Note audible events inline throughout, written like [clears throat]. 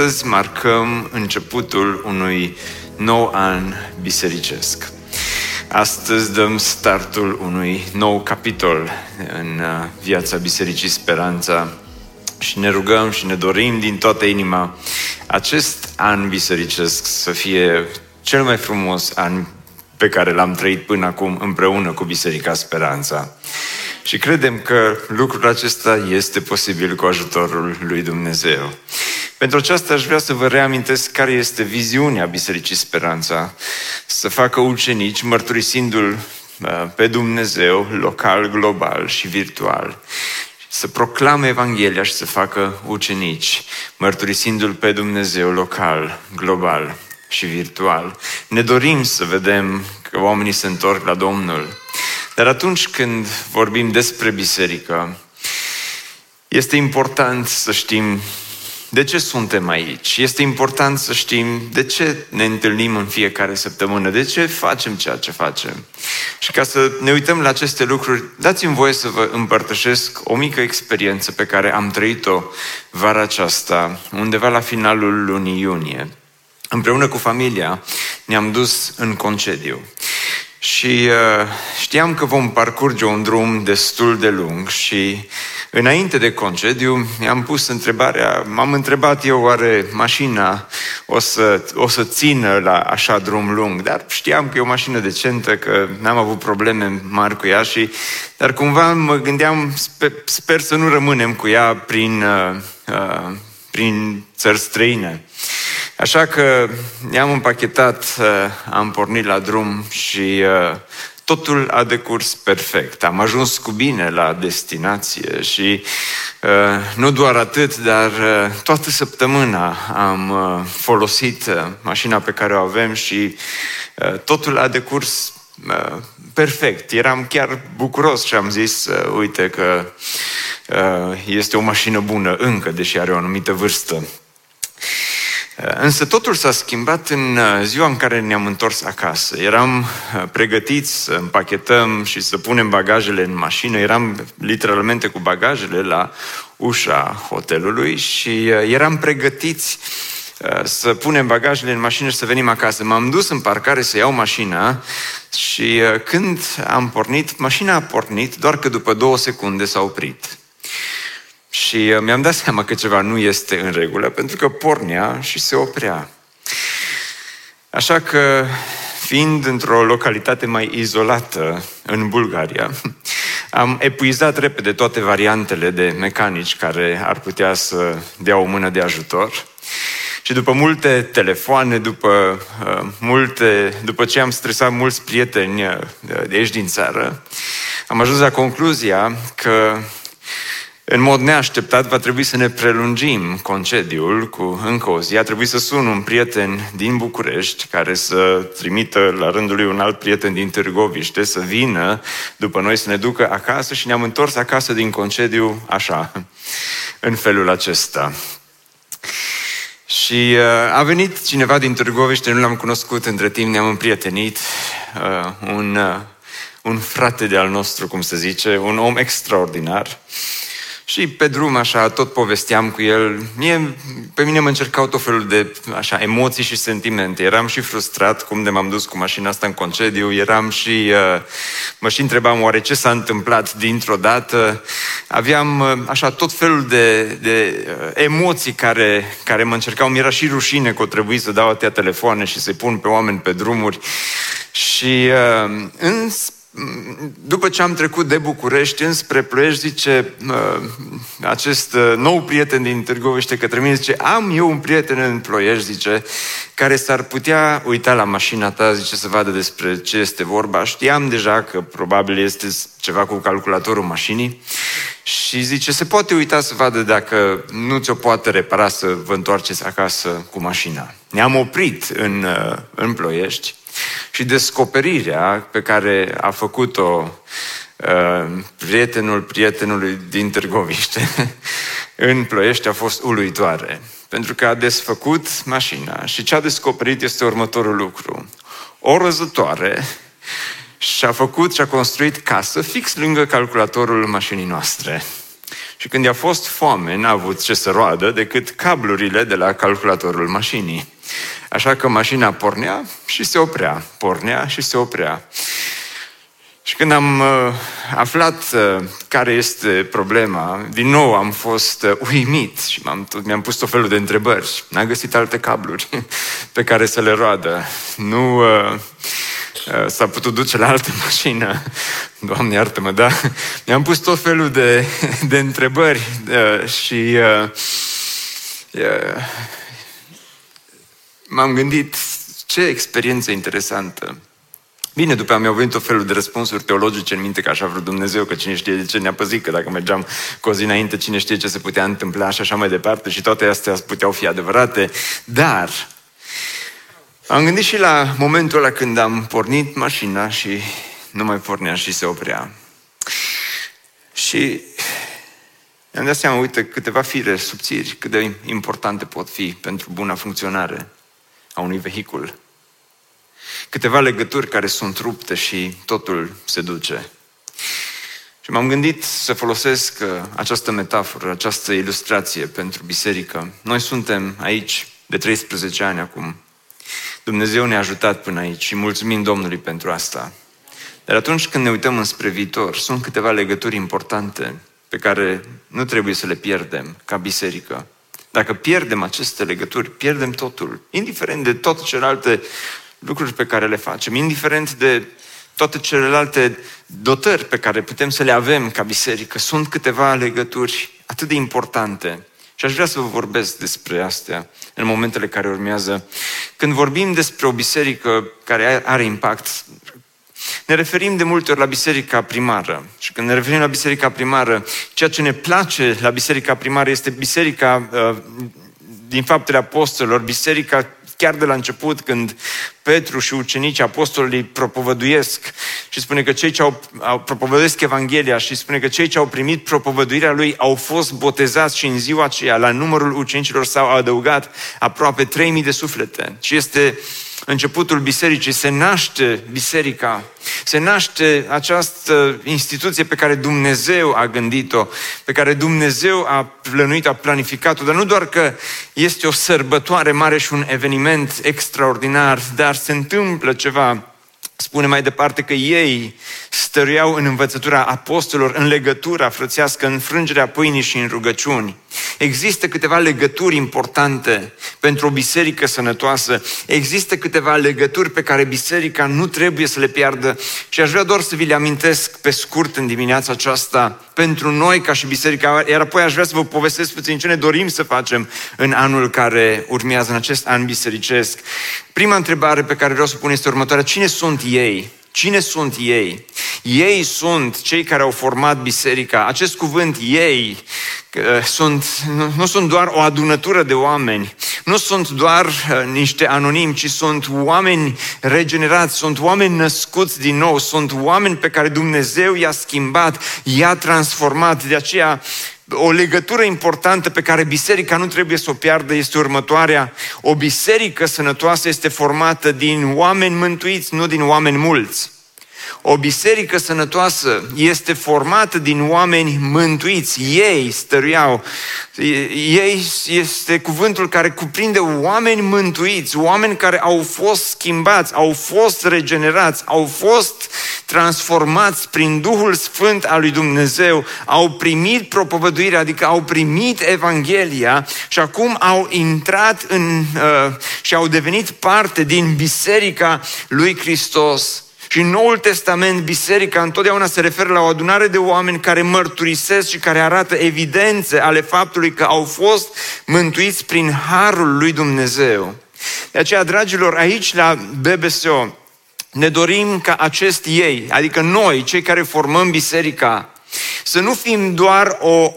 Astăzi marcăm începutul unui nou an bisericesc. Astăzi dăm startul unui nou capitol în uh, viața Bisericii Speranța și ne rugăm și ne dorim din toată inima acest an bisericesc să fie cel mai frumos an pe care l-am trăit până acum împreună cu Biserica Speranța. Și credem că lucrul acesta este posibil cu ajutorul lui Dumnezeu. Pentru aceasta aș vrea să vă reamintesc care este viziunea Bisericii Speranța. Să facă ucenici mărturisindu-L uh, pe Dumnezeu local, global și virtual. Să proclame Evanghelia și să facă ucenici, mărturisindu-L pe Dumnezeu local, global și virtual. Ne dorim să vedem că oamenii se întorc la Domnul. Dar atunci când vorbim despre biserică, este important să știm de ce suntem aici. Este important să știm de ce ne întâlnim în fiecare săptămână, de ce facem ceea ce facem. Și ca să ne uităm la aceste lucruri, dați-mi voie să vă împărtășesc o mică experiență pe care am trăit-o vara aceasta, undeva la finalul lunii iunie. Împreună cu familia ne-am dus în concediu. Și uh, știam că vom parcurge un drum destul de lung și înainte de concediu mi-am pus întrebarea, m-am întrebat eu oare mașina o să, o să țină la așa drum lung, dar știam că e o mașină decentă, că n-am avut probleme mari cu ea și, dar cumva mă gândeam, sper, sper să nu rămânem cu ea prin, uh, uh, prin țări străine. Așa că ne-am împachetat, uh, am pornit la drum și uh, totul a decurs perfect. Am ajuns cu bine la destinație și uh, nu doar atât, dar toată săptămâna am folosit mașina pe care o avem și totul a decurs perfect. Eram chiar bucuros și am zis, uite că este o mașină bună încă, deși are o anumită vârstă. Însă totul s-a schimbat în uh, ziua în care ne-am întors acasă. Eram uh, pregătiți să împachetăm și să punem bagajele în mașină. Eram literalmente cu bagajele la ușa hotelului și uh, eram pregătiți să punem bagajele în mașină și să venim acasă. M-am dus în parcare să iau mașina și când am pornit, mașina a pornit, doar că după două secunde s-a oprit. Și uh, mi-am dat seama că ceva nu este în regulă, pentru că pornea și se oprea. Așa că, fiind într-o localitate mai izolată în Bulgaria, [laughs] am epuizat repede toate variantele de mecanici care ar putea să dea o mână de ajutor. Și după multe telefoane, după, uh, multe, după ce am stresat mulți prieteni uh, de aici din țară, am ajuns la concluzia că în mod neașteptat va trebui să ne prelungim concediul cu încă o zi. A trebuit să sun un prieten din București care să trimită la rândul lui un alt prieten din Târgoviște să vină după noi să ne ducă acasă și ne-am întors acasă din concediu așa, în felul acesta. Și uh, a venit cineva din Târgoviște, nu l-am cunoscut între timp, ne-am împrietenit, uh, un, uh, un frate de al nostru, cum se zice, un om extraordinar. Uh, și pe drum, așa, tot povesteam cu el. Mie, pe mine mă încercau tot felul de așa, emoții și sentimente. Eram și frustrat cum de m-am dus cu mașina asta în concediu. Eram și... Uh, mă și întrebam oare ce s-a întâmplat dintr-o dată. Aveam uh, așa tot felul de, de uh, emoții care, care mă încercau. Mi-era și rușine că o trebuie să dau atâtea telefoane și să-i pun pe oameni pe drumuri. Și uh, în după ce am trecut de București înspre Ploiești, zice acest uh, nou prieten din Târgoviște către mine, zice, am eu un prieten în Ploiești, zice, care s-ar putea uita la mașina ta, zice, să vadă despre ce este vorba. Știam deja că probabil este ceva cu calculatorul mașinii și zice, se poate uita să vadă dacă nu ți-o poate repara să vă întoarceți acasă cu mașina. Ne-am oprit în, uh, în Ploiești și descoperirea pe care a făcut-o uh, prietenul prietenului din Târgoviște [laughs] în Ploiești a fost uluitoare. Pentru că a desfăcut mașina și ce a descoperit este următorul lucru. O răzătoare și-a făcut și-a construit casă fix lângă calculatorul mașinii noastre. Și când i-a fost foame, n-a avut ce să roadă decât cablurile de la calculatorul mașinii. Așa că mașina pornea și se oprea, pornea și se oprea. Și când am uh, aflat uh, care este problema, din nou am fost uh, uimit și m-am, mi-am pus tot felul de întrebări. N-am găsit alte cabluri [laughs] pe care să le roadă. Nu uh, uh, s-a putut duce la altă [laughs] mașină. Doamne, iartă-mă, da? Mi-am pus tot felul de, [laughs] de întrebări uh, și uh, uh, m-am gândit ce experiență interesantă. Bine, după aia mi-au venit tot felul de răspunsuri teologice în minte, că așa vrut Dumnezeu, că cine știe de ce ne-a păzit, că dacă mergeam cu o zi înainte, cine știe ce se putea întâmpla și așa mai departe și toate astea puteau fi adevărate. Dar am gândit și la momentul ăla când am pornit mașina și nu mai pornea și se oprea. Și mi-am dat seama, uite, câteva fire subțiri, cât de importante pot fi pentru buna funcționare a unui vehicul câteva legături care sunt rupte și totul se duce. Și m-am gândit să folosesc uh, această metaforă, această ilustrație pentru biserică. Noi suntem aici de 13 ani acum. Dumnezeu ne-a ajutat până aici și mulțumim Domnului pentru asta. Dar atunci când ne uităm înspre viitor, sunt câteva legături importante pe care nu trebuie să le pierdem ca biserică. Dacă pierdem aceste legături, pierdem totul, indiferent de toate celelalte lucruri pe care le facem, indiferent de toate celelalte dotări pe care putem să le avem ca biserică, sunt câteva legături atât de importante. Și aș vrea să vă vorbesc despre astea în momentele care urmează. Când vorbim despre o biserică care are impact, ne referim de multe ori la biserica primară. Și când ne referim la biserica primară, ceea ce ne place la biserica primară este biserica uh, din faptele apostolilor, biserica chiar de la început, când Petru și ucenicii apostolului propovăduiesc și spune că cei ce au, au propovăduiesc Evanghelia și spune că cei ce au primit propovăduirea lui au fost botezați și în ziua aceea la numărul ucenicilor s-au adăugat aproape 3000 de suflete. Și este uh, începutul bisericii, se naște biserica, se naște această instituție pe care Dumnezeu a gândit-o, pe care Dumnezeu a plănuit, a planificat-o, dar nu doar că este o sărbătoare mare și un eveniment extraordinar, dar se întâmplă ceva Spune mai departe că ei stăruiau în învățătura apostolilor, în legătura frățească, în frângerea pâinii și în rugăciuni. Există câteva legături importante pentru o biserică sănătoasă. Există câteva legături pe care biserica nu trebuie să le piardă și aș vrea doar să vi le amintesc pe scurt în dimineața aceasta pentru noi ca și biserica, iar apoi aș vrea să vă povestesc puțin ce ne dorim să facem în anul care urmează, în acest an bisericesc. Prima întrebare pe care vreau să o pun este următoarea. Cine sunt ei? Cine sunt ei? Ei sunt cei care au format biserica. Acest cuvânt ei sunt, nu, nu sunt doar o adunătură de oameni, nu sunt doar uh, niște anonimi, ci sunt oameni regenerați, sunt oameni născuți din nou, sunt oameni pe care Dumnezeu i-a schimbat, i-a transformat. De aceea o legătură importantă pe care biserica nu trebuie să o piardă este următoarea. O biserică sănătoasă este formată din oameni mântuiți, nu din oameni mulți. O biserică sănătoasă este formată din oameni mântuiți. Ei stăruiau. Ei este cuvântul care cuprinde oameni mântuiți, oameni care au fost schimbați, au fost regenerați, au fost transformați prin Duhul Sfânt al lui Dumnezeu, au primit propovăduirea, adică au primit Evanghelia și acum au intrat în, uh, și au devenit parte din biserica lui Hristos. Și în Noul Testament, biserica întotdeauna se referă la o adunare de oameni care mărturisesc și care arată evidențe ale faptului că au fost mântuiți prin harul lui Dumnezeu. De aceea, dragilor, aici la BBSO ne dorim ca acest ei, adică noi, cei care formăm biserica, să nu fim doar o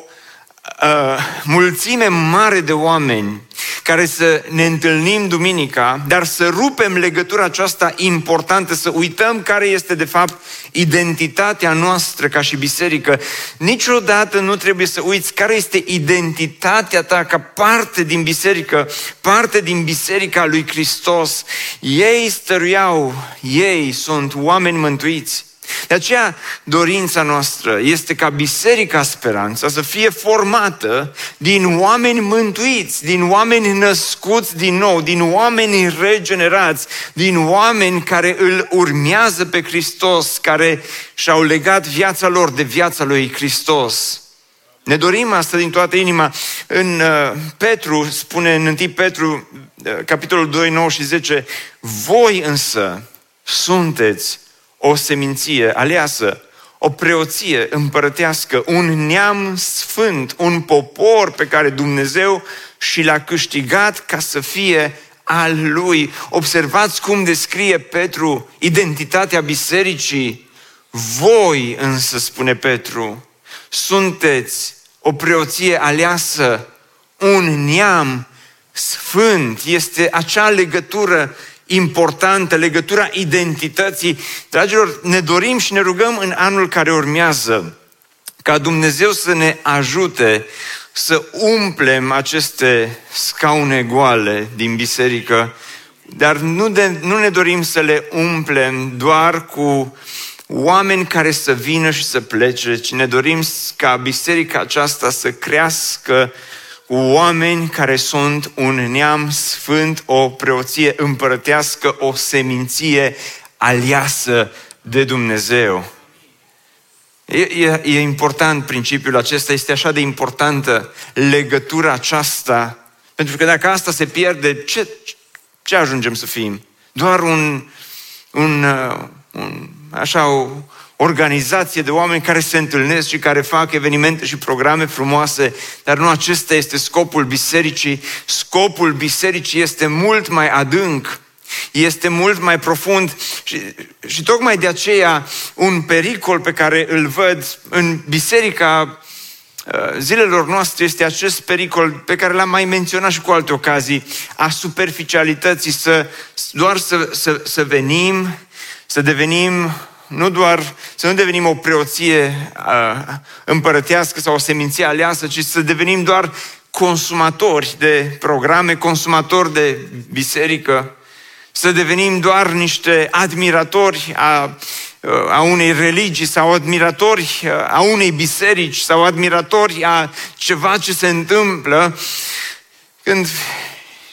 uh, mulțime mare de oameni care să ne întâlnim duminica, dar să rupem legătura aceasta importantă, să uităm care este de fapt identitatea noastră ca și biserică. Niciodată nu trebuie să uiți care este identitatea ta ca parte din biserică, parte din biserica lui Hristos. Ei stăruiau, ei sunt oameni mântuiți. De aceea, dorința noastră este ca Biserica Speranța să fie formată din oameni mântuiți, din oameni născuți din nou, din oameni regenerați, din oameni care îl urmează pe Hristos, care și-au legat viața lor de viața lui Hristos. Ne dorim asta din toată inima. În uh, Petru, spune în 1 Petru, uh, capitolul 2, 9 și 10, voi însă sunteți o seminție aleasă, o preoție împărătească, un neam sfânt, un popor pe care Dumnezeu și l-a câștigat ca să fie al lui. Observați cum descrie Petru identitatea bisericii. Voi însă, spune Petru, sunteți o preoție aleasă, un neam sfânt. Este acea legătură importantă, legătura identității. Dragilor, ne dorim și ne rugăm în anul care urmează ca Dumnezeu să ne ajute să umplem aceste scaune goale din biserică, dar nu, de, nu ne dorim să le umplem doar cu oameni care să vină și să plece, ci ne dorim ca biserica aceasta să crească oameni care sunt un neam sfânt, o preoție împărătească, o seminție aliasă de Dumnezeu. E, e, e important principiul acesta, este așa de importantă legătura aceasta, pentru că dacă asta se pierde, ce, ce ajungem să fim? Doar un, un, uh, un așa, o, organizație de oameni care se întâlnesc și care fac evenimente și programe frumoase, dar nu acesta este scopul bisericii. Scopul bisericii este mult mai adânc, este mult mai profund și, și tocmai de aceea un pericol pe care îl văd în biserica uh, zilelor noastre este acest pericol pe care l-am mai menționat și cu alte ocazii, a superficialității, să, doar să, să, să venim, să devenim nu doar să nu devenim o preoție uh, împărătească sau o seminție aleasă, ci să devenim doar consumatori de programe, consumatori de biserică, să devenim doar niște admiratori a, a unei religii sau admiratori a unei biserici sau admiratori a ceva ce se întâmplă, când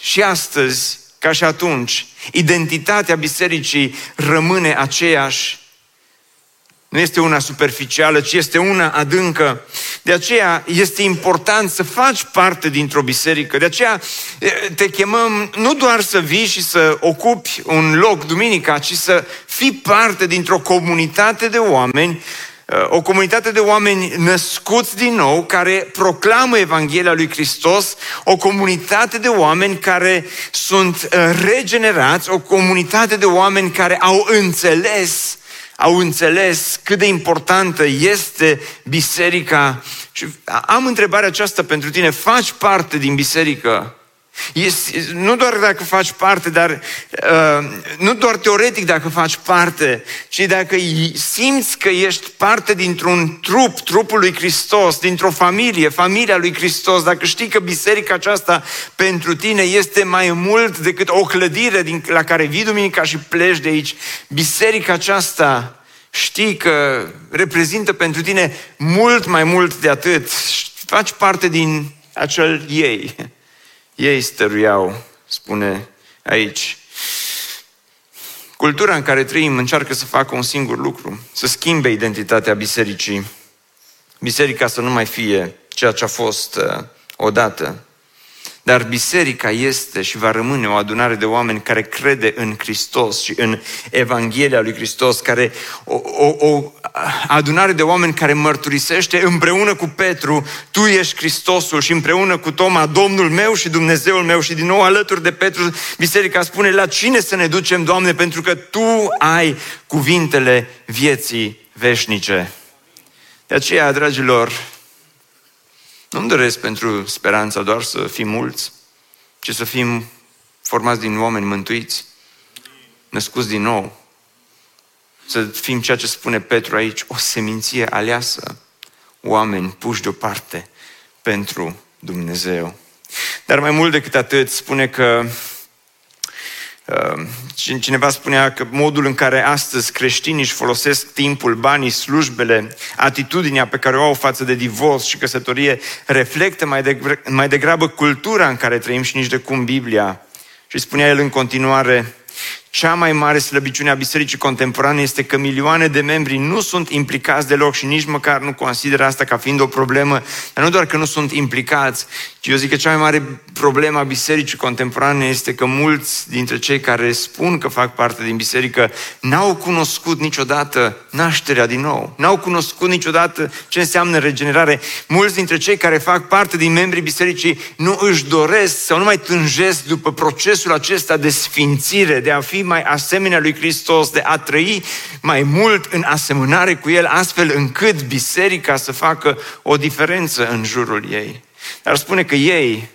și astăzi, ca și atunci, identitatea bisericii rămâne aceeași nu este una superficială, ci este una adâncă. De aceea este important să faci parte dintr-o biserică. De aceea te chemăm nu doar să vii și să ocupi un loc duminica, ci să fii parte dintr-o comunitate de oameni o comunitate de oameni născuți din nou, care proclamă Evanghelia lui Hristos, o comunitate de oameni care sunt regenerați, o comunitate de oameni care au înțeles au înțeles cât de importantă este biserica. Și am întrebarea aceasta pentru tine. Faci parte din biserică? Este, nu doar dacă faci parte, dar uh, nu doar teoretic dacă faci parte, ci dacă simți că ești parte dintr-un trup, trupul lui Hristos, dintr-o familie, familia lui Hristos, dacă știi că biserica aceasta pentru tine este mai mult decât o clădire din, la care vii duminica și pleci de aici, biserica aceasta știi că reprezintă pentru tine mult mai mult de atât, faci parte din acel ei. Ei stăruiau, spune aici. Cultura în care trăim încearcă să facă un singur lucru, să schimbe identitatea bisericii. Biserica să nu mai fie ceea ce a fost uh, odată. Dar biserica este și va rămâne o adunare de oameni care crede în Hristos și în Evanghelia lui Hristos, care o, o, o adunare de oameni care mărturisește împreună cu Petru, tu ești Hristosul și împreună cu Toma, Domnul meu și Dumnezeul meu și din nou alături de Petru, biserica spune, la cine să ne ducem, Doamne, pentru că Tu ai cuvintele vieții veșnice. De aceea, dragilor, nu-mi doresc pentru speranța doar să fim mulți, ci să fim formați din oameni mântuiți, născuți din nou. Să fim ceea ce spune Petru aici, o seminție aleasă, oameni puși deoparte pentru Dumnezeu. Dar mai mult decât atât, spune că uh, Cineva spunea că modul în care astăzi creștinii își folosesc timpul, banii, slujbele, atitudinea pe care o au față de divorț și căsătorie reflectă mai, de, mai degrabă cultura în care trăim și nici de cum Biblia. Și spunea el în continuare, cea mai mare slăbiciune a bisericii contemporane este că milioane de membri nu sunt implicați deloc și nici măcar nu consideră asta ca fiind o problemă, dar nu doar că nu sunt implicați, ci eu zic că cea mai mare problemă a bisericii contemporane este că mulți dintre cei care spun că fac parte din biserică n-au cunoscut niciodată nașterea din nou, n-au cunoscut niciodată ce înseamnă regenerare. Mulți dintre cei care fac parte din membrii bisericii nu își doresc sau nu mai tânjesc după procesul acesta de sfințire, de a fi mai asemenea lui Hristos, de a trăi mai mult în asemănare cu El, astfel încât biserica să facă o diferență în jurul ei. Dar spune că ei,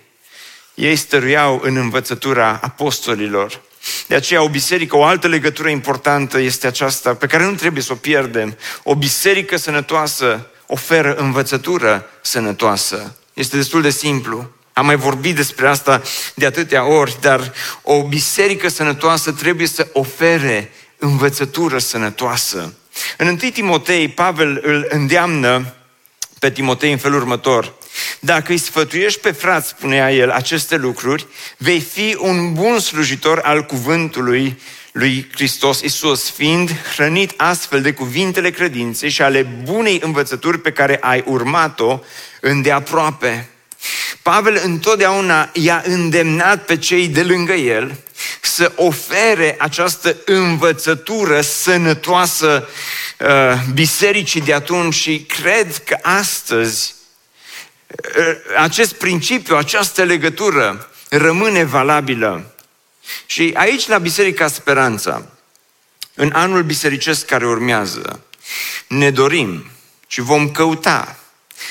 ei stăruiau în învățătura apostolilor. De aceea o biserică, o altă legătură importantă este aceasta, pe care nu trebuie să o pierdem. O biserică sănătoasă oferă învățătură sănătoasă. Este destul de simplu. Am mai vorbit despre asta de atâtea ori, dar o biserică sănătoasă trebuie să ofere învățătură sănătoasă. În 1 Timotei, Pavel îl îndeamnă pe Timotei în felul următor. Dacă îi sfătuiești pe frați, spunea el, aceste lucruri, vei fi un bun slujitor al cuvântului lui Hristos Isus, fiind hrănit astfel de cuvintele credinței și ale bunei învățături pe care ai urmat-o îndeaproape. Pavel întotdeauna i-a îndemnat pe cei de lângă el să ofere această învățătură sănătoasă uh, bisericii de atunci și cred că astăzi uh, acest principiu, această legătură rămâne valabilă. Și aici la Biserica Speranța, în anul bisericesc care urmează, ne dorim și vom căuta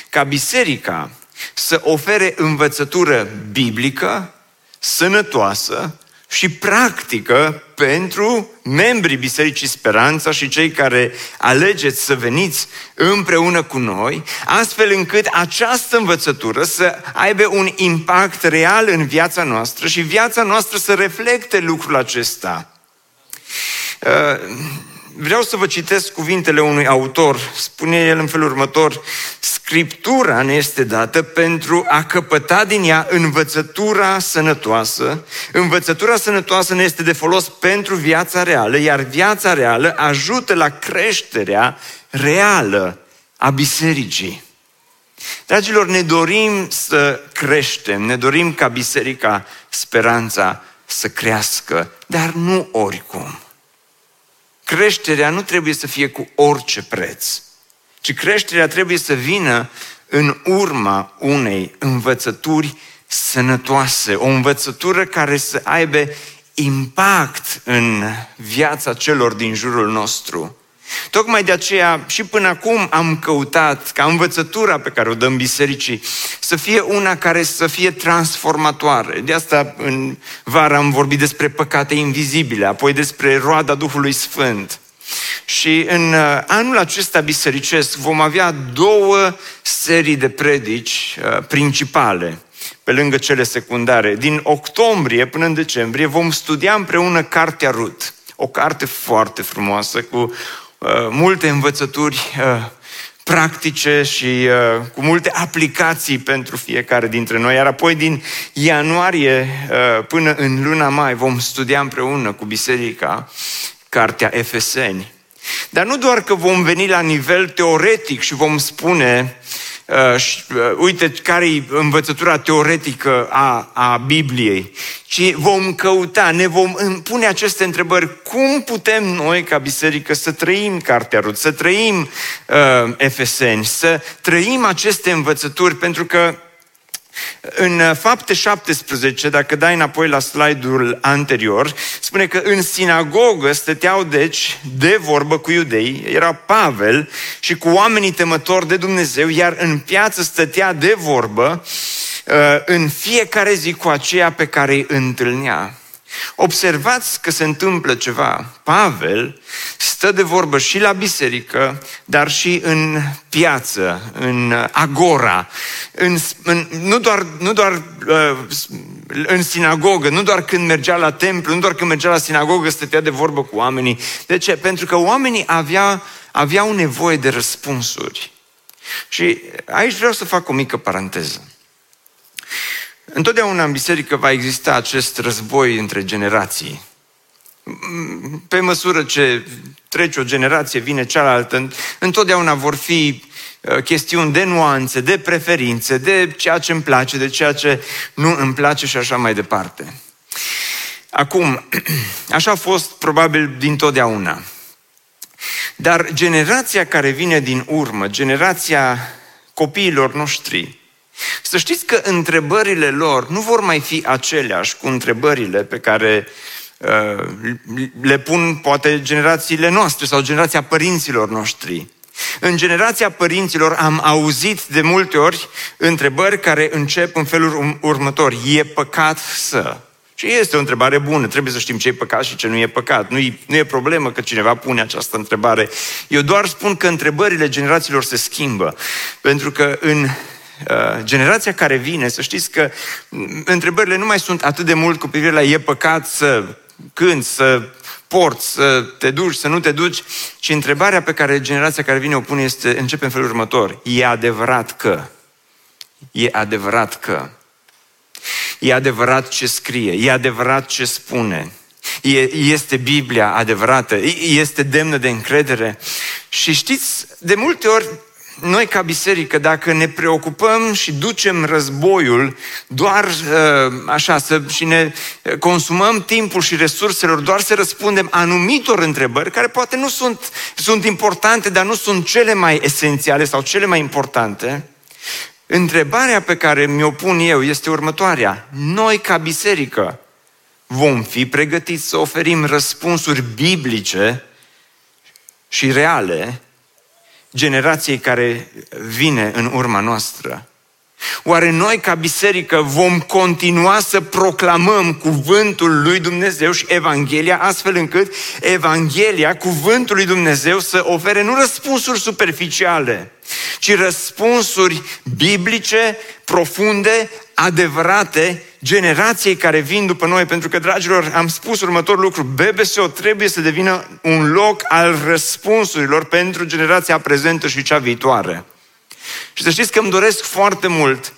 ca biserica să ofere învățătură biblică, sănătoasă și practică pentru membrii Bisericii Speranța și cei care alegeți să veniți împreună cu noi, astfel încât această învățătură să aibă un impact real în viața noastră și viața noastră să reflecte lucrul acesta. Uh, vreau să vă citesc cuvintele unui autor. Spune el în felul următor, Scriptura ne este dată pentru a căpăta din ea învățătura sănătoasă. Învățătura sănătoasă ne este de folos pentru viața reală, iar viața reală ajută la creșterea reală a bisericii. Dragilor, ne dorim să creștem, ne dorim ca biserica speranța să crească, dar nu oricum. Creșterea nu trebuie să fie cu orice preț, ci creșterea trebuie să vină în urma unei învățături sănătoase, o învățătură care să aibă impact în viața celor din jurul nostru. Tocmai de aceea și până acum am căutat ca învățătura pe care o dăm bisericii să fie una care să fie transformatoare. De asta în vară am vorbit despre păcate invizibile, apoi despre roada Duhului Sfânt. Și în uh, anul acesta bisericesc vom avea două serii de predici uh, principale pe lângă cele secundare. Din octombrie până în decembrie vom studia împreună Cartea Rut. O carte foarte frumoasă cu Uh, multe învățături uh, practice și uh, cu multe aplicații pentru fiecare dintre noi. Iar apoi din ianuarie până în luna mai vom studia împreună cu biserica Cartea Efeseni. Dar nu doar că vom veni la nivel teoretic și vom spune Uh, și, uh, uite care e învățătura teoretică a, a Bibliei, ci vom căuta, ne vom pune aceste întrebări. Cum putem noi, ca biserică, să trăim Cartea Rut, să trăim uh, Efeseni, să trăim aceste învățături, pentru că în uh, fapte 17, dacă dai înapoi la slide-ul anterior, spune că în sinagogă stăteau deci de vorbă cu iudei, era Pavel și cu oamenii temători de Dumnezeu, iar în piață stătea de vorbă în fiecare zi cu aceea pe care îi întâlnea. Observați că se întâmplă ceva. Pavel stă de vorbă și la biserică, dar și în piață, în agora, în, în, nu doar, nu doar uh, în sinagogă, nu doar când mergea la templu, nu doar când mergea la sinagogă, stătea de vorbă cu oamenii. De ce? Pentru că oamenii avea, aveau nevoie de răspunsuri. Și aici vreau să fac o mică paranteză. Întotdeauna în biserică va exista acest război între generații. Pe măsură ce trece o generație, vine cealaltă, întotdeauna vor fi uh, chestiuni de nuanțe, de preferințe, de ceea ce îmi place, de ceea ce nu îmi place și așa mai departe. Acum, [clears throat] așa a fost probabil din totdeauna. Dar generația care vine din urmă, generația copiilor noștri, să știți că întrebările lor nu vor mai fi aceleași cu întrebările pe care uh, le pun poate generațiile noastre sau generația părinților noștri. În generația părinților am auzit de multe ori întrebări care încep în felul următor. E păcat să? Și este o întrebare bună, trebuie să știm ce e păcat și ce nu e păcat. Nu e, nu e problemă că cineva pune această întrebare. Eu doar spun că întrebările generațiilor se schimbă. Pentru că în Uh, generația care vine, să știți că întrebările nu mai sunt atât de mult cu privire la e păcat să cânți, să porți, să te duci, să nu te duci, ci întrebarea pe care generația care vine o pune este, începe în felul următor. E adevărat că. E adevărat că. E adevărat ce scrie, e adevărat ce spune. E, este Biblia adevărată, este demnă de încredere. Și știți, de multe ori noi ca biserică, dacă ne preocupăm și ducem războiul doar uh, așa să, și ne consumăm timpul și resurselor doar să răspundem anumitor întrebări care poate nu sunt, sunt importante, dar nu sunt cele mai esențiale sau cele mai importante, întrebarea pe care mi-o pun eu este următoarea. Noi ca biserică vom fi pregătiți să oferim răspunsuri biblice și reale generației care vine în urma noastră? Oare noi ca biserică vom continua să proclamăm cuvântul lui Dumnezeu și Evanghelia astfel încât Evanghelia, cuvântul lui Dumnezeu să ofere nu răspunsuri superficiale, ci răspunsuri biblice, profunde, adevărate generației care vin după noi, pentru că, dragilor, am spus următorul lucru, BBSO trebuie să devină un loc al răspunsurilor pentru generația prezentă și cea viitoare. Și să știți că îmi doresc foarte mult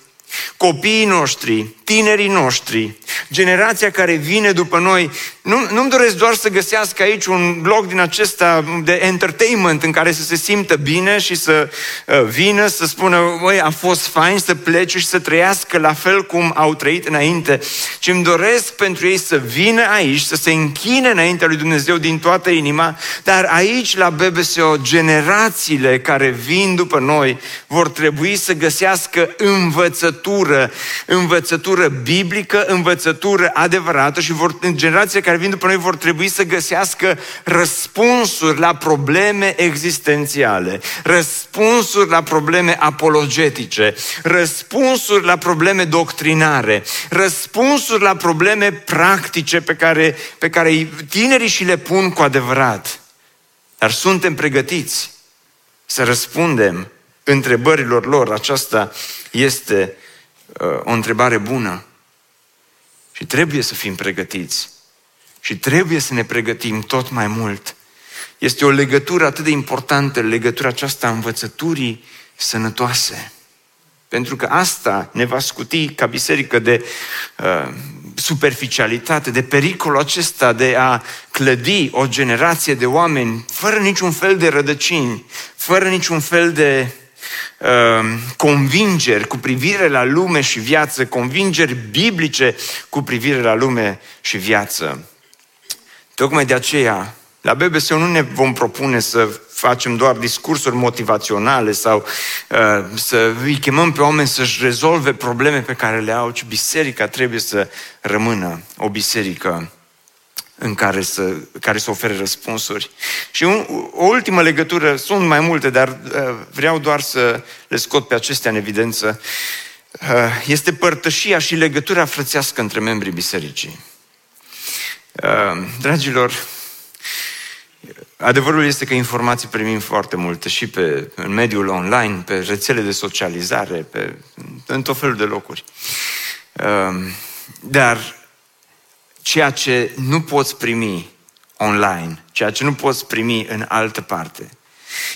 copiii noștri, tinerii noștri, generația care vine după noi, nu, nu-mi doresc doar să găsească aici un loc din acesta de entertainment în care să se simtă bine și să uh, vină, să spună, măi, a fost fain să plece și să trăiască la fel cum au trăit înainte, ci îmi doresc pentru ei să vină aici, să se închine înaintea lui Dumnezeu din toată inima, dar aici la BBSO, generațiile care vin după noi vor trebui să găsească învățătură, învățătură biblică, învățătură adevărată și vor, în generația care vin după noi vor trebui să găsească răspunsuri la probleme existențiale, răspunsuri la probleme apologetice, răspunsuri la probleme doctrinare, răspunsuri la probleme practice pe care, pe care tinerii și le pun cu adevărat. Dar suntem pregătiți să răspundem întrebărilor lor. Aceasta este uh, o întrebare bună. Și trebuie să fim pregătiți. Și trebuie să ne pregătim tot mai mult. Este o legătură atât de importantă, legătura aceasta a învățăturii sănătoase. Pentru că asta ne va scuti ca biserică de uh, superficialitate, de pericolul acesta de a clădi o generație de oameni fără niciun fel de rădăcini, fără niciun fel de uh, convingeri cu privire la lume și viață, convingeri biblice cu privire la lume și viață. Tocmai de aceea, la BBC nu ne vom propune să facem doar discursuri motivaționale sau uh, să îi chemăm pe oameni să-și rezolve probleme pe care le au, ci biserica trebuie să rămână o biserică în care să, care să ofere răspunsuri. Și un, o ultimă legătură, sunt mai multe, dar uh, vreau doar să le scot pe acestea în evidență. uh, este părtășia și legătura frățească între membrii bisericii. Uh, dragilor, adevărul este că informații primim foarte multe și pe, în mediul online, pe rețele de socializare, pe, în tot felul de locuri. Dar ceea ce nu poți primi online, ceea ce nu poți primi în altă parte,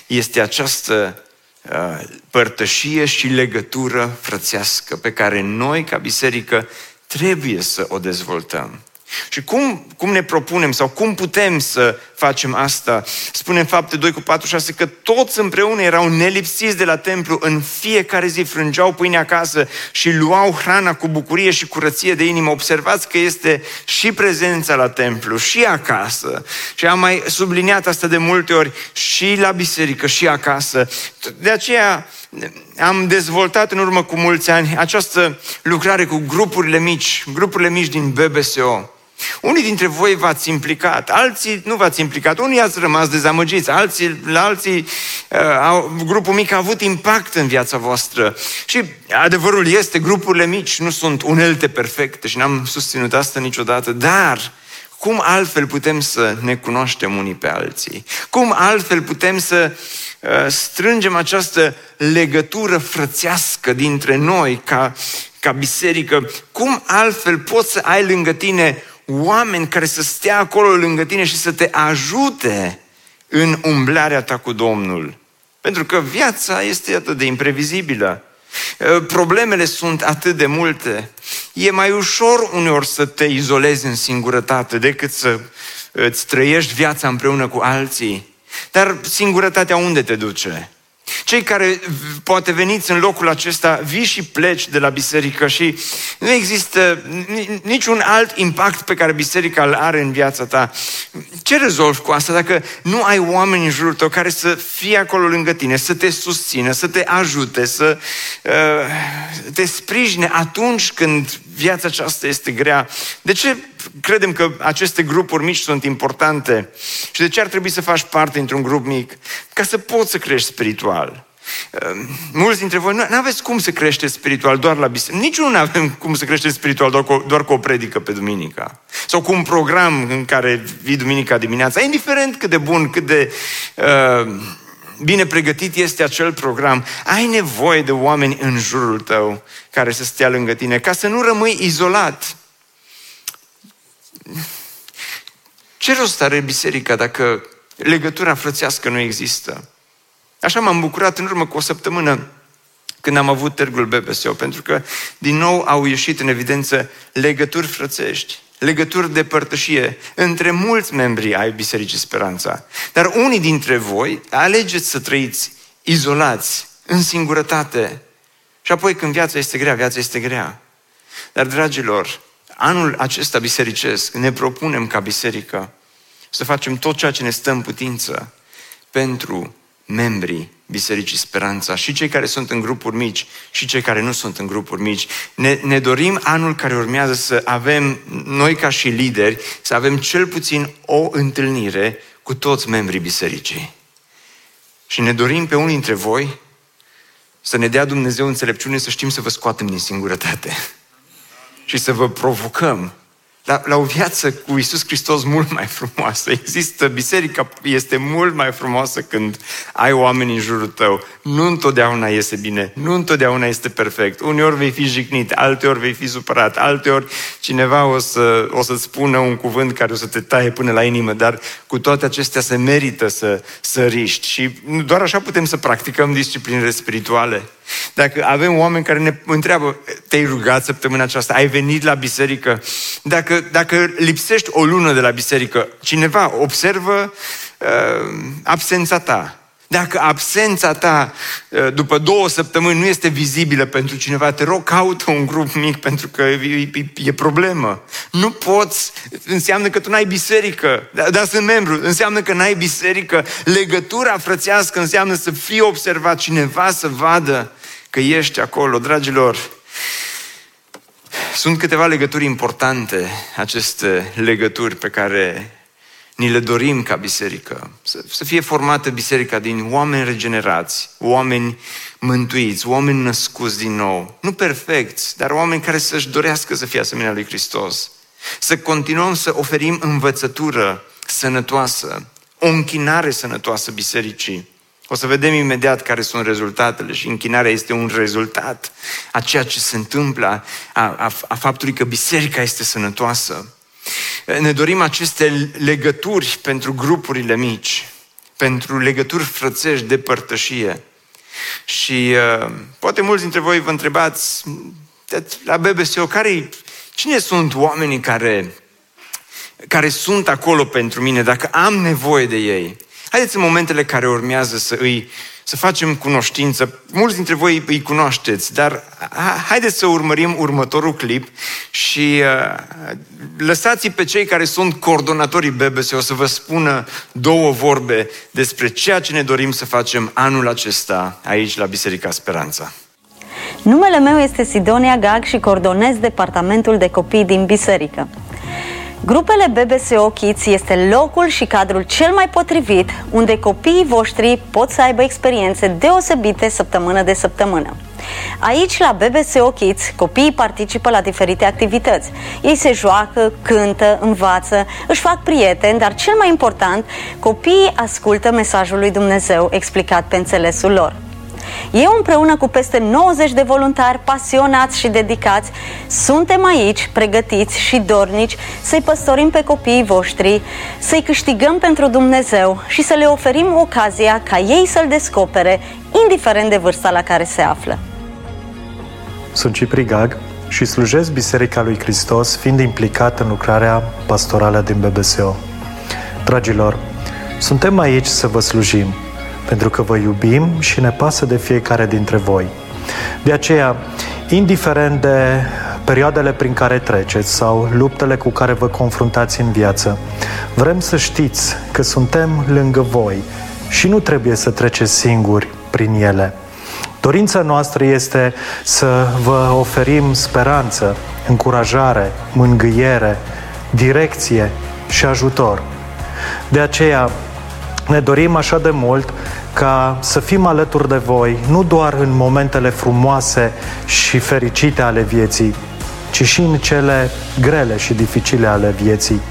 este această uh, părtășie și legătură frățească pe care noi, ca biserică, trebuie să o dezvoltăm. Și cum, cum ne propunem sau cum putem să facem asta? Spune în fapte 2 cu 4, 6 că toți împreună erau nelipsiți de la templu, în fiecare zi frângeau pâine acasă și luau hrana cu bucurie și curăție de inimă. Observați că este și prezența la templu, și acasă. Și am mai subliniat asta de multe ori, și la biserică, și acasă. De aceea am dezvoltat în urmă cu mulți ani această lucrare cu grupurile mici, grupurile mici din BBSO. Unii dintre voi v-ați implicat, alții nu v-ați implicat, unii ați rămas dezamăgiți, alții, la alții uh, au, grupul mic a avut impact în viața voastră. Și adevărul este, grupurile mici nu sunt unelte perfecte și n-am susținut asta niciodată, dar cum altfel putem să ne cunoaștem unii pe alții? Cum altfel putem să uh, strângem această legătură frățească dintre noi ca, ca biserică? Cum altfel poți să ai lângă tine oameni care să stea acolo lângă tine și să te ajute în umblarea ta cu Domnul. Pentru că viața este atât de imprevizibilă. Problemele sunt atât de multe. E mai ușor uneori să te izolezi în singurătate decât să îți trăiești viața împreună cu alții. Dar singurătatea unde te duce? Cei care poate veniți în locul acesta, vii și pleci de la biserică și nu există niciun alt impact pe care biserica îl are în viața ta. Ce rezolvi cu asta dacă nu ai oameni în jurul tău care să fie acolo lângă tine, să te susțină, să te ajute, să uh, te sprijine atunci când viața aceasta este grea? De ce credem că aceste grupuri mici sunt importante? Și de ce ar trebui să faci parte dintr-un grup mic? Ca să poți să crești spiritual. Ehm, mulți dintre voi nu aveți cum să creșteți spiritual doar la biserică. Nici nu avem cum să creșteți spiritual doar cu, doar cu o predică pe duminica. Sau cu un program în care vii duminica dimineața. Indiferent cât de bun, cât de uh, bine pregătit este acel program, ai nevoie de oameni în jurul tău care să stea lângă tine, ca să nu rămâi izolat. Ce rost are biserica dacă legătura frățească nu există? Așa m-am bucurat în urmă cu o săptămână când am avut târgul BBSO, pentru că din nou au ieșit în evidență legături frățești, legături de părtășie între mulți membri ai Bisericii Speranța. Dar unii dintre voi alegeți să trăiți izolați, în singurătate. Și apoi când viața este grea, viața este grea. Dar, dragilor, anul acesta bisericesc ne propunem ca biserică să facem tot ceea ce ne stă în putință pentru membrii Bisericii Speranța, și cei care sunt în grupuri mici, și cei care nu sunt în grupuri mici. Ne, ne dorim anul care urmează să avem, noi ca și lideri, să avem cel puțin o întâlnire cu toți membrii bisericii. Și ne dorim pe unii dintre voi să ne dea Dumnezeu înțelepciune să știm să vă scoatem din singurătate și să vă provocăm la, la o viață cu Isus Hristos mult mai frumoasă. Există, biserica este mult mai frumoasă când ai oameni în jurul tău. Nu întotdeauna iese bine, nu întotdeauna este perfect. Uneori vei fi jignit, alteori vei fi supărat, alteori cineva o, să, o să-ți spună un cuvânt care o să te taie până la inimă, dar cu toate acestea se merită să, să riști. Și doar așa putem să practicăm disciplinele spirituale. Dacă avem oameni care ne întreabă, te-ai rugat săptămâna aceasta, ai venit la biserică? Dacă, dacă lipsești o lună de la biserică, cineva observă uh, absența ta. Dacă absența ta uh, după două săptămâni nu este vizibilă pentru cineva, te rog, caută un grup mic pentru că e, e, e problemă. Nu poți, înseamnă că tu n-ai biserică, dar, dar sunt membru, înseamnă că n-ai biserică. Legătura frățească înseamnă să fie observat cineva, să vadă că ești acolo. Dragilor, sunt câteva legături importante, aceste legături pe care ni le dorim ca biserică. Să, să fie formată biserica din oameni regenerați, oameni mântuiți, oameni născuți din nou. Nu perfecți, dar oameni care să-și dorească să fie asemenea lui Hristos. Să continuăm să oferim învățătură sănătoasă, o închinare sănătoasă bisericii. O să vedem imediat care sunt rezultatele și închinarea este un rezultat a ceea ce se întâmplă, a, a, a faptului că biserica este sănătoasă. Ne dorim aceste legături pentru grupurile mici, pentru legături frățești de părtășie. Și uh, poate mulți dintre voi vă întrebați la BBSO, care cine sunt oamenii care, care sunt acolo pentru mine, dacă am nevoie de ei? Haideți în momentele care urmează să îi să facem cunoștință. Mulți dintre voi îi cunoașteți, dar haideți să urmărim următorul clip și uh, lăsați pe cei care sunt coordonatorii BBC o să vă spună două vorbe despre ceea ce ne dorim să facem anul acesta aici la Biserica Speranța. Numele meu este Sidonia Gag și coordonez departamentul de copii din biserică. Grupele BBSO Kids este locul și cadrul cel mai potrivit unde copiii voștri pot să aibă experiențe deosebite săptămână de săptămână. Aici, la BBSO Kids, copiii participă la diferite activități. Ei se joacă, cântă, învață, își fac prieteni, dar cel mai important, copiii ascultă mesajul lui Dumnezeu explicat pe înțelesul lor. Eu împreună cu peste 90 de voluntari pasionați și dedicați, suntem aici pregătiți și dornici să-i păstorim pe copiii voștri, să-i câștigăm pentru Dumnezeu și să le oferim ocazia ca ei să-L descopere, indiferent de vârsta la care se află. Sunt Cipri Gag și slujesc Biserica lui Hristos fiind implicat în lucrarea pastorală din BBSO. Dragilor, suntem aici să vă slujim, pentru că vă iubim și ne pasă de fiecare dintre voi. De aceea, indiferent de perioadele prin care treceți sau luptele cu care vă confruntați în viață, vrem să știți că suntem lângă voi și nu trebuie să treceți singuri prin ele. Dorința noastră este să vă oferim speranță, încurajare, mângâiere, direcție și ajutor. De aceea ne dorim așa de mult ca să fim alături de voi, nu doar în momentele frumoase și fericite ale vieții, ci și în cele grele și dificile ale vieții.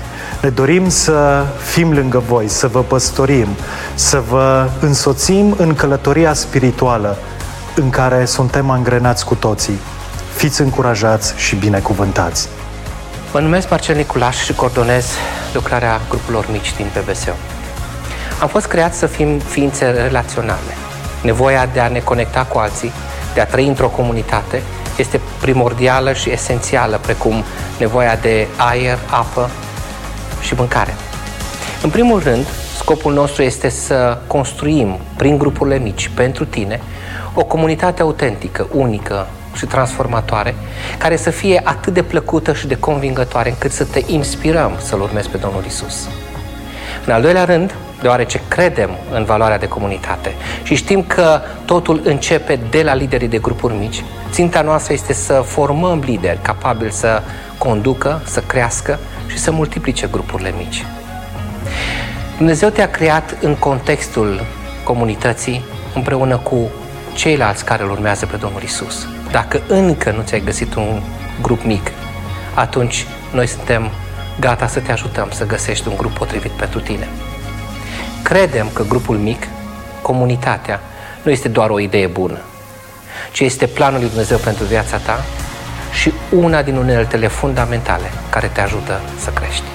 Ne dorim să fim lângă voi, să vă păstorim, să vă însoțim în călătoria spirituală în care suntem angrenați cu toții. Fiți încurajați și binecuvântați! Mă numesc Marcel Niculaș și coordonez lucrarea grupurilor mici din PBSO. Am fost creat să fim ființe relaționale. Nevoia de a ne conecta cu alții, de a trăi într-o comunitate, este primordială și esențială, precum nevoia de aer, apă și mâncare. În primul rând, scopul nostru este să construim, prin grupurile mici, pentru tine, o comunitate autentică, unică și transformatoare, care să fie atât de plăcută și de convingătoare încât să te inspirăm să-L urmezi pe Domnul Isus. În al doilea rând, deoarece credem în valoarea de comunitate și știm că totul începe de la liderii de grupuri mici, ținta noastră este să formăm lideri capabili să conducă, să crească și să multiplice grupurile mici. Dumnezeu te-a creat în contextul comunității împreună cu ceilalți care îl urmează pe Domnul Isus. Dacă încă nu ți-ai găsit un grup mic, atunci noi suntem gata să te ajutăm să găsești un grup potrivit pentru tine. Credem că grupul mic, comunitatea, nu este doar o idee bună, ci este planul lui Dumnezeu pentru viața ta și una din uneltele fundamentale care te ajută să crești.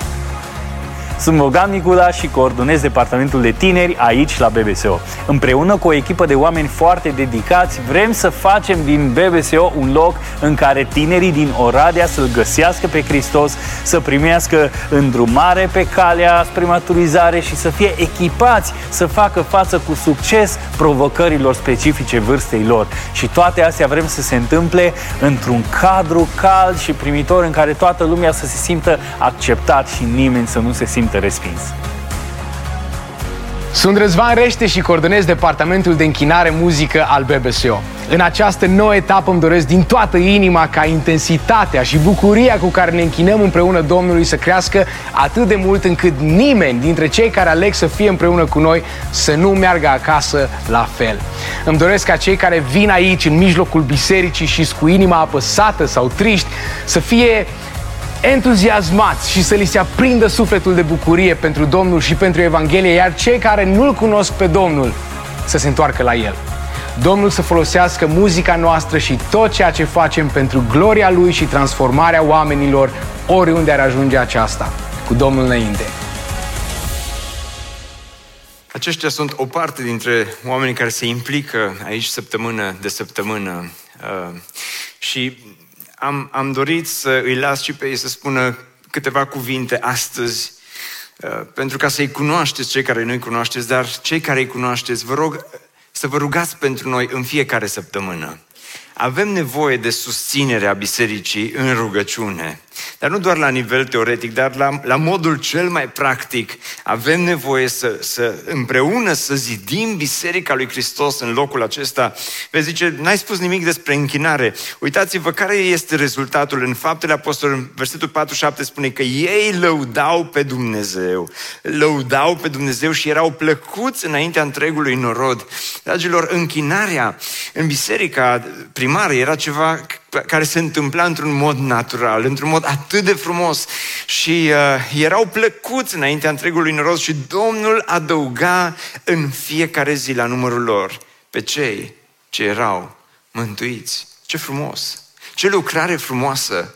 Sunt Mogan Nicula și coordonez departamentul de tineri aici la BBSO. Împreună cu o echipă de oameni foarte dedicați, vrem să facem din BBSO un loc în care tinerii din Oradea să-L găsească pe Hristos, să primească îndrumare pe calea spre maturizare și să fie echipați să facă față cu succes provocărilor specifice vârstei lor. Și toate astea vrem să se întâmple într-un cadru cald și primitor în care toată lumea să se simtă acceptat și nimeni să nu se simtă respins. Sunt Răzvan Rește și coordonez departamentul de închinare muzică al BBSO. În această nouă etapă îmi doresc din toată inima ca intensitatea și bucuria cu care ne închinăm împreună Domnului să crească atât de mult încât nimeni dintre cei care aleg să fie împreună cu noi să nu meargă acasă la fel. Îmi doresc ca cei care vin aici în mijlocul bisericii și cu inima apăsată sau triști să fie entuziasmați și să li se aprindă sufletul de bucurie pentru Domnul și pentru Evanghelie, iar cei care nu-L cunosc pe Domnul să se întoarcă la El. Domnul să folosească muzica noastră și tot ceea ce facem pentru gloria Lui și transformarea oamenilor oriunde ar ajunge aceasta. Cu Domnul înainte. Aceștia sunt o parte dintre oamenii care se implică aici săptămână de săptămână. Uh, și am, am dorit să îi las și pe ei să spună câteva cuvinte astăzi, uh, pentru ca să-i cunoașteți cei care nu-i cunoașteți, dar cei care îi cunoașteți, vă rog să vă rugați pentru noi în fiecare săptămână. Avem nevoie de susținerea bisericii în rugăciune. Dar nu doar la nivel teoretic, dar la, la modul cel mai practic. Avem nevoie să, să împreună să zidim Biserica lui Hristos în locul acesta. Vezi, zice, n-ai spus nimic despre închinare. Uitați-vă care este rezultatul. În Faptele Apostolului, versetul 4-7 spune că ei lăudau pe Dumnezeu. Lăudau pe Dumnezeu și erau plăcuți înaintea întregului norod. Dragilor, închinarea în biserica primară era ceva care se întâmpla într-un mod natural, într-un mod atât de frumos și uh, erau plăcuți înaintea întregului noroz și Domnul adăuga în fiecare zi la numărul lor pe cei ce erau mântuiți. Ce frumos! Ce lucrare frumoasă!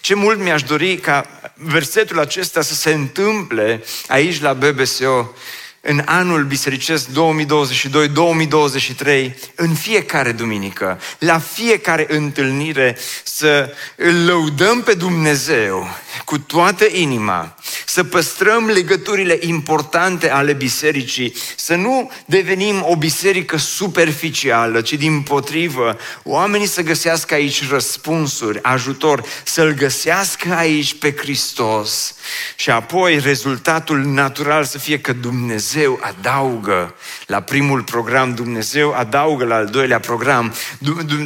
Ce mult mi-aș dori ca versetul acesta să se întâmple aici la BBSO în anul bisericesc 2022-2023, în fiecare duminică, la fiecare întâlnire, să îl lăudăm pe Dumnezeu cu toată inima, să păstrăm legăturile importante ale bisericii, să nu devenim o biserică superficială, ci din potrivă, oamenii să găsească aici răspunsuri, ajutor, să-L găsească aici pe Hristos și apoi rezultatul natural să fie că Dumnezeu adaugă la primul program, Dumnezeu adaugă la al doilea program.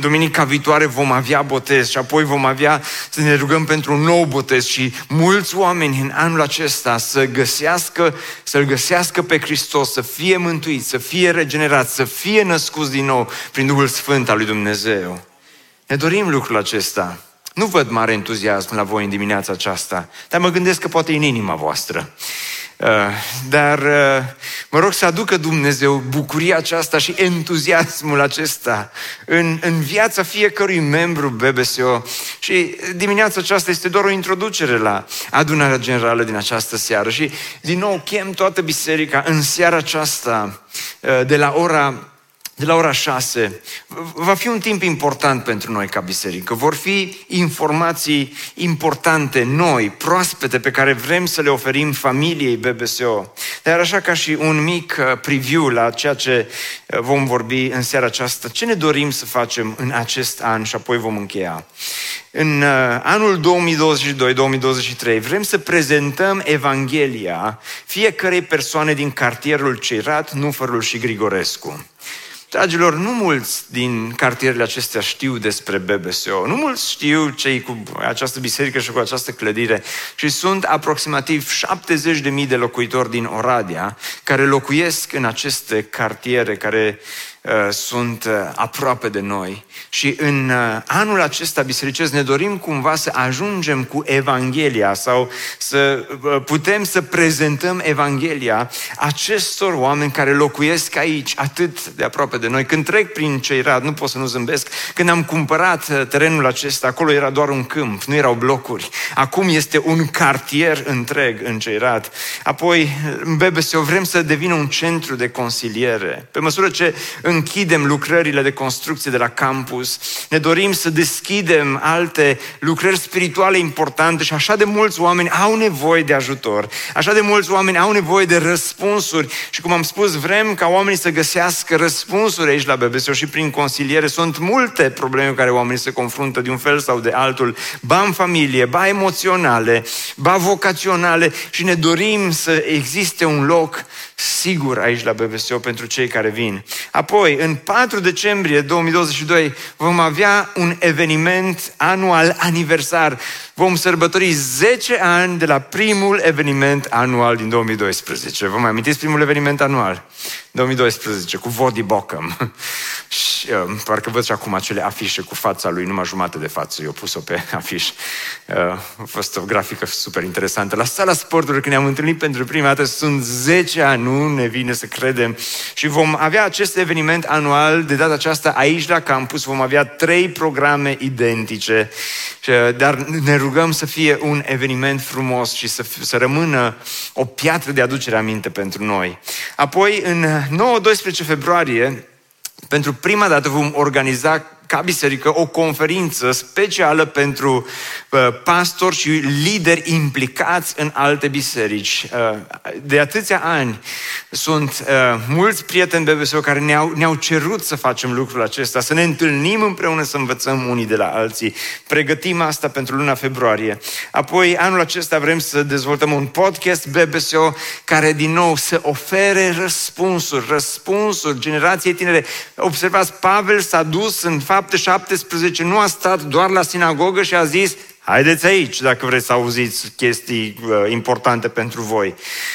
Duminica viitoare vom avea botez și apoi vom avea să ne rugăm pentru un nou botez și mulți oameni în anul acesta să găsească, să-L găsească pe Hristos, să fie mântuiți, să fie regenerați, să fie născuți din nou prin Duhul Sfânt al lui Dumnezeu. Ne dorim lucrul acesta. Nu văd mare entuziasm la voi în dimineața aceasta, dar mă gândesc că poate e în inima voastră. Uh, dar uh, mă rog să aducă Dumnezeu bucuria aceasta și entuziasmul acesta în, în viața fiecărui membru BBSO. Și dimineața aceasta este doar o introducere la adunarea generală din această seară. Și din nou chem toată biserica în seara aceasta uh, de la ora de la ora 6, va fi un timp important pentru noi ca biserică. Vor fi informații importante, noi, proaspete, pe care vrem să le oferim familiei BBSO. Dar așa ca și un mic uh, preview la ceea ce uh, vom vorbi în seara aceasta, ce ne dorim să facem în acest an și apoi vom încheia. În uh, anul 2022-2023 vrem să prezentăm Evanghelia fiecarei persoane din cartierul Cerat, Nufărul și Grigorescu. Dragilor, nu mulți din cartierele acestea știu despre BBSO. Nu mulți știu cei cu această biserică și cu această clădire. Și sunt aproximativ 70.000 de locuitori din Oradea care locuiesc în aceste cartiere, care Uh, sunt uh, aproape de noi. Și în uh, anul acesta bisericesc ne dorim cumva să ajungem cu Evanghelia sau să putem să prezentăm Evanghelia acestor oameni care locuiesc aici atât de aproape de noi. Când trec prin Ceirat, nu pot să nu zâmbesc, când am cumpărat terenul acesta, acolo era doar un câmp, nu erau blocuri. Acum este un cartier întreg în Ceirat. Apoi, în BBSO vrem să devină un centru de consiliere. Pe măsură ce în închidem lucrările de construcție de la campus, ne dorim să deschidem alte lucrări spirituale importante și așa de mulți oameni au nevoie de ajutor, așa de mulți oameni au nevoie de răspunsuri. Și cum am spus, vrem ca oamenii să găsească răspunsuri aici la BBSO și prin consiliere. Sunt multe probleme cu care oamenii se confruntă de un fel sau de altul, ba în familie, ba emoționale, ba vocaționale. Și ne dorim să existe un loc sigur aici la BBSO pentru cei care vin. Apoi, în 4 decembrie 2022 vom avea un eveniment anual aniversar. Vom sărbători 10 ani de la primul eveniment anual din 2012. Vă mai amintiți primul eveniment anual? 2012, cu Vodi Bocăm. [laughs] și uh, parcă văd și acum acele afișe cu fața lui, numai jumate de față, eu pus-o pe [laughs] afiș. Uh, a fost o grafică super interesantă. La sala sportului, când ne-am întâlnit pentru prima dată, sunt 10 ani, nu ne vine să credem. Și vom avea acest eveniment anual, de data aceasta aici la campus, vom avea trei programe identice, uh, dar ne rugăm să fie un eveniment frumos și să, să rămână o piatră de aducere aminte pentru noi. Apoi, în 9-12 februarie, pentru prima dată vom organiza ca biserică o conferință specială pentru uh, pastori și lideri implicați în alte biserici. Uh, de atâția ani sunt uh, mulți prieteni BBSO care ne-au, ne-au cerut să facem lucrul acesta, să ne întâlnim împreună, să învățăm unii de la alții. Pregătim asta pentru luna februarie. Apoi, anul acesta vrem să dezvoltăm un podcast BBSO care, din nou, să ofere răspunsuri, răspunsuri generației tinere. Observați, Pavel s-a dus în fapte 17, nu a stat doar la sinagogă și a zis, Haideți aici dacă vreți să auziți chestii uh, importante pentru voi.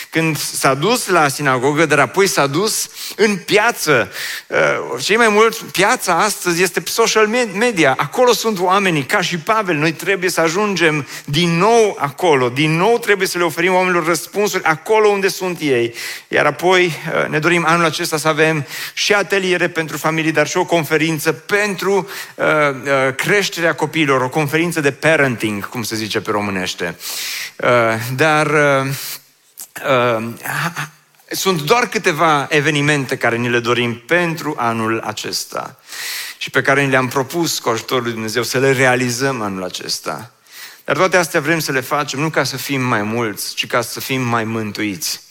Când s-a dus la sinagogă, dar apoi s-a dus în piață. Uh, cei mai mult, piața astăzi este social media. Acolo sunt oamenii, ca și Pavel. Noi trebuie să ajungem din nou acolo. Din nou trebuie să le oferim oamenilor răspunsuri acolo unde sunt ei. Iar apoi uh, ne dorim anul acesta să avem și ateliere pentru familii, dar și o conferință pentru uh, uh, creșterea copiilor, o conferință de parent parenting, cum se zice pe românește. Uh, dar uh, uh, sunt doar câteva evenimente care ni le dorim pentru anul acesta și pe care ni le-am propus cu ajutorul lui Dumnezeu să le realizăm anul acesta. Dar toate astea vrem să le facem nu ca să fim mai mulți, ci ca să fim mai mântuiți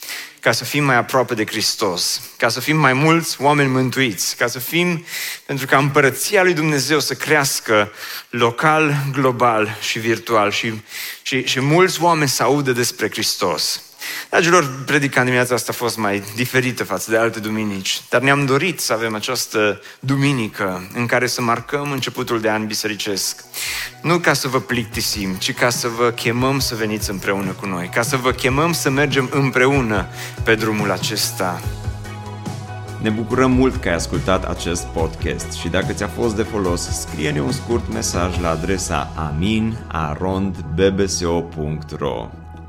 ca să fim mai aproape de Hristos, ca să fim mai mulți oameni mântuiți, ca să fim, pentru ca împărăția lui Dumnezeu să crească local, global și virtual și, și, și mulți oameni să audă despre Hristos. Dragilor, predica în dimineața asta a fost mai diferită față de alte duminici, dar ne-am dorit să avem această duminică în care să marcăm începutul de an bisericesc. Nu ca să vă plictisim, ci ca să vă chemăm să veniți împreună cu noi, ca să vă chemăm să mergem împreună pe drumul acesta. Ne bucurăm mult că ai ascultat acest podcast și dacă ți-a fost de folos, scrie-ne un scurt mesaj la adresa aminarondbbso.ro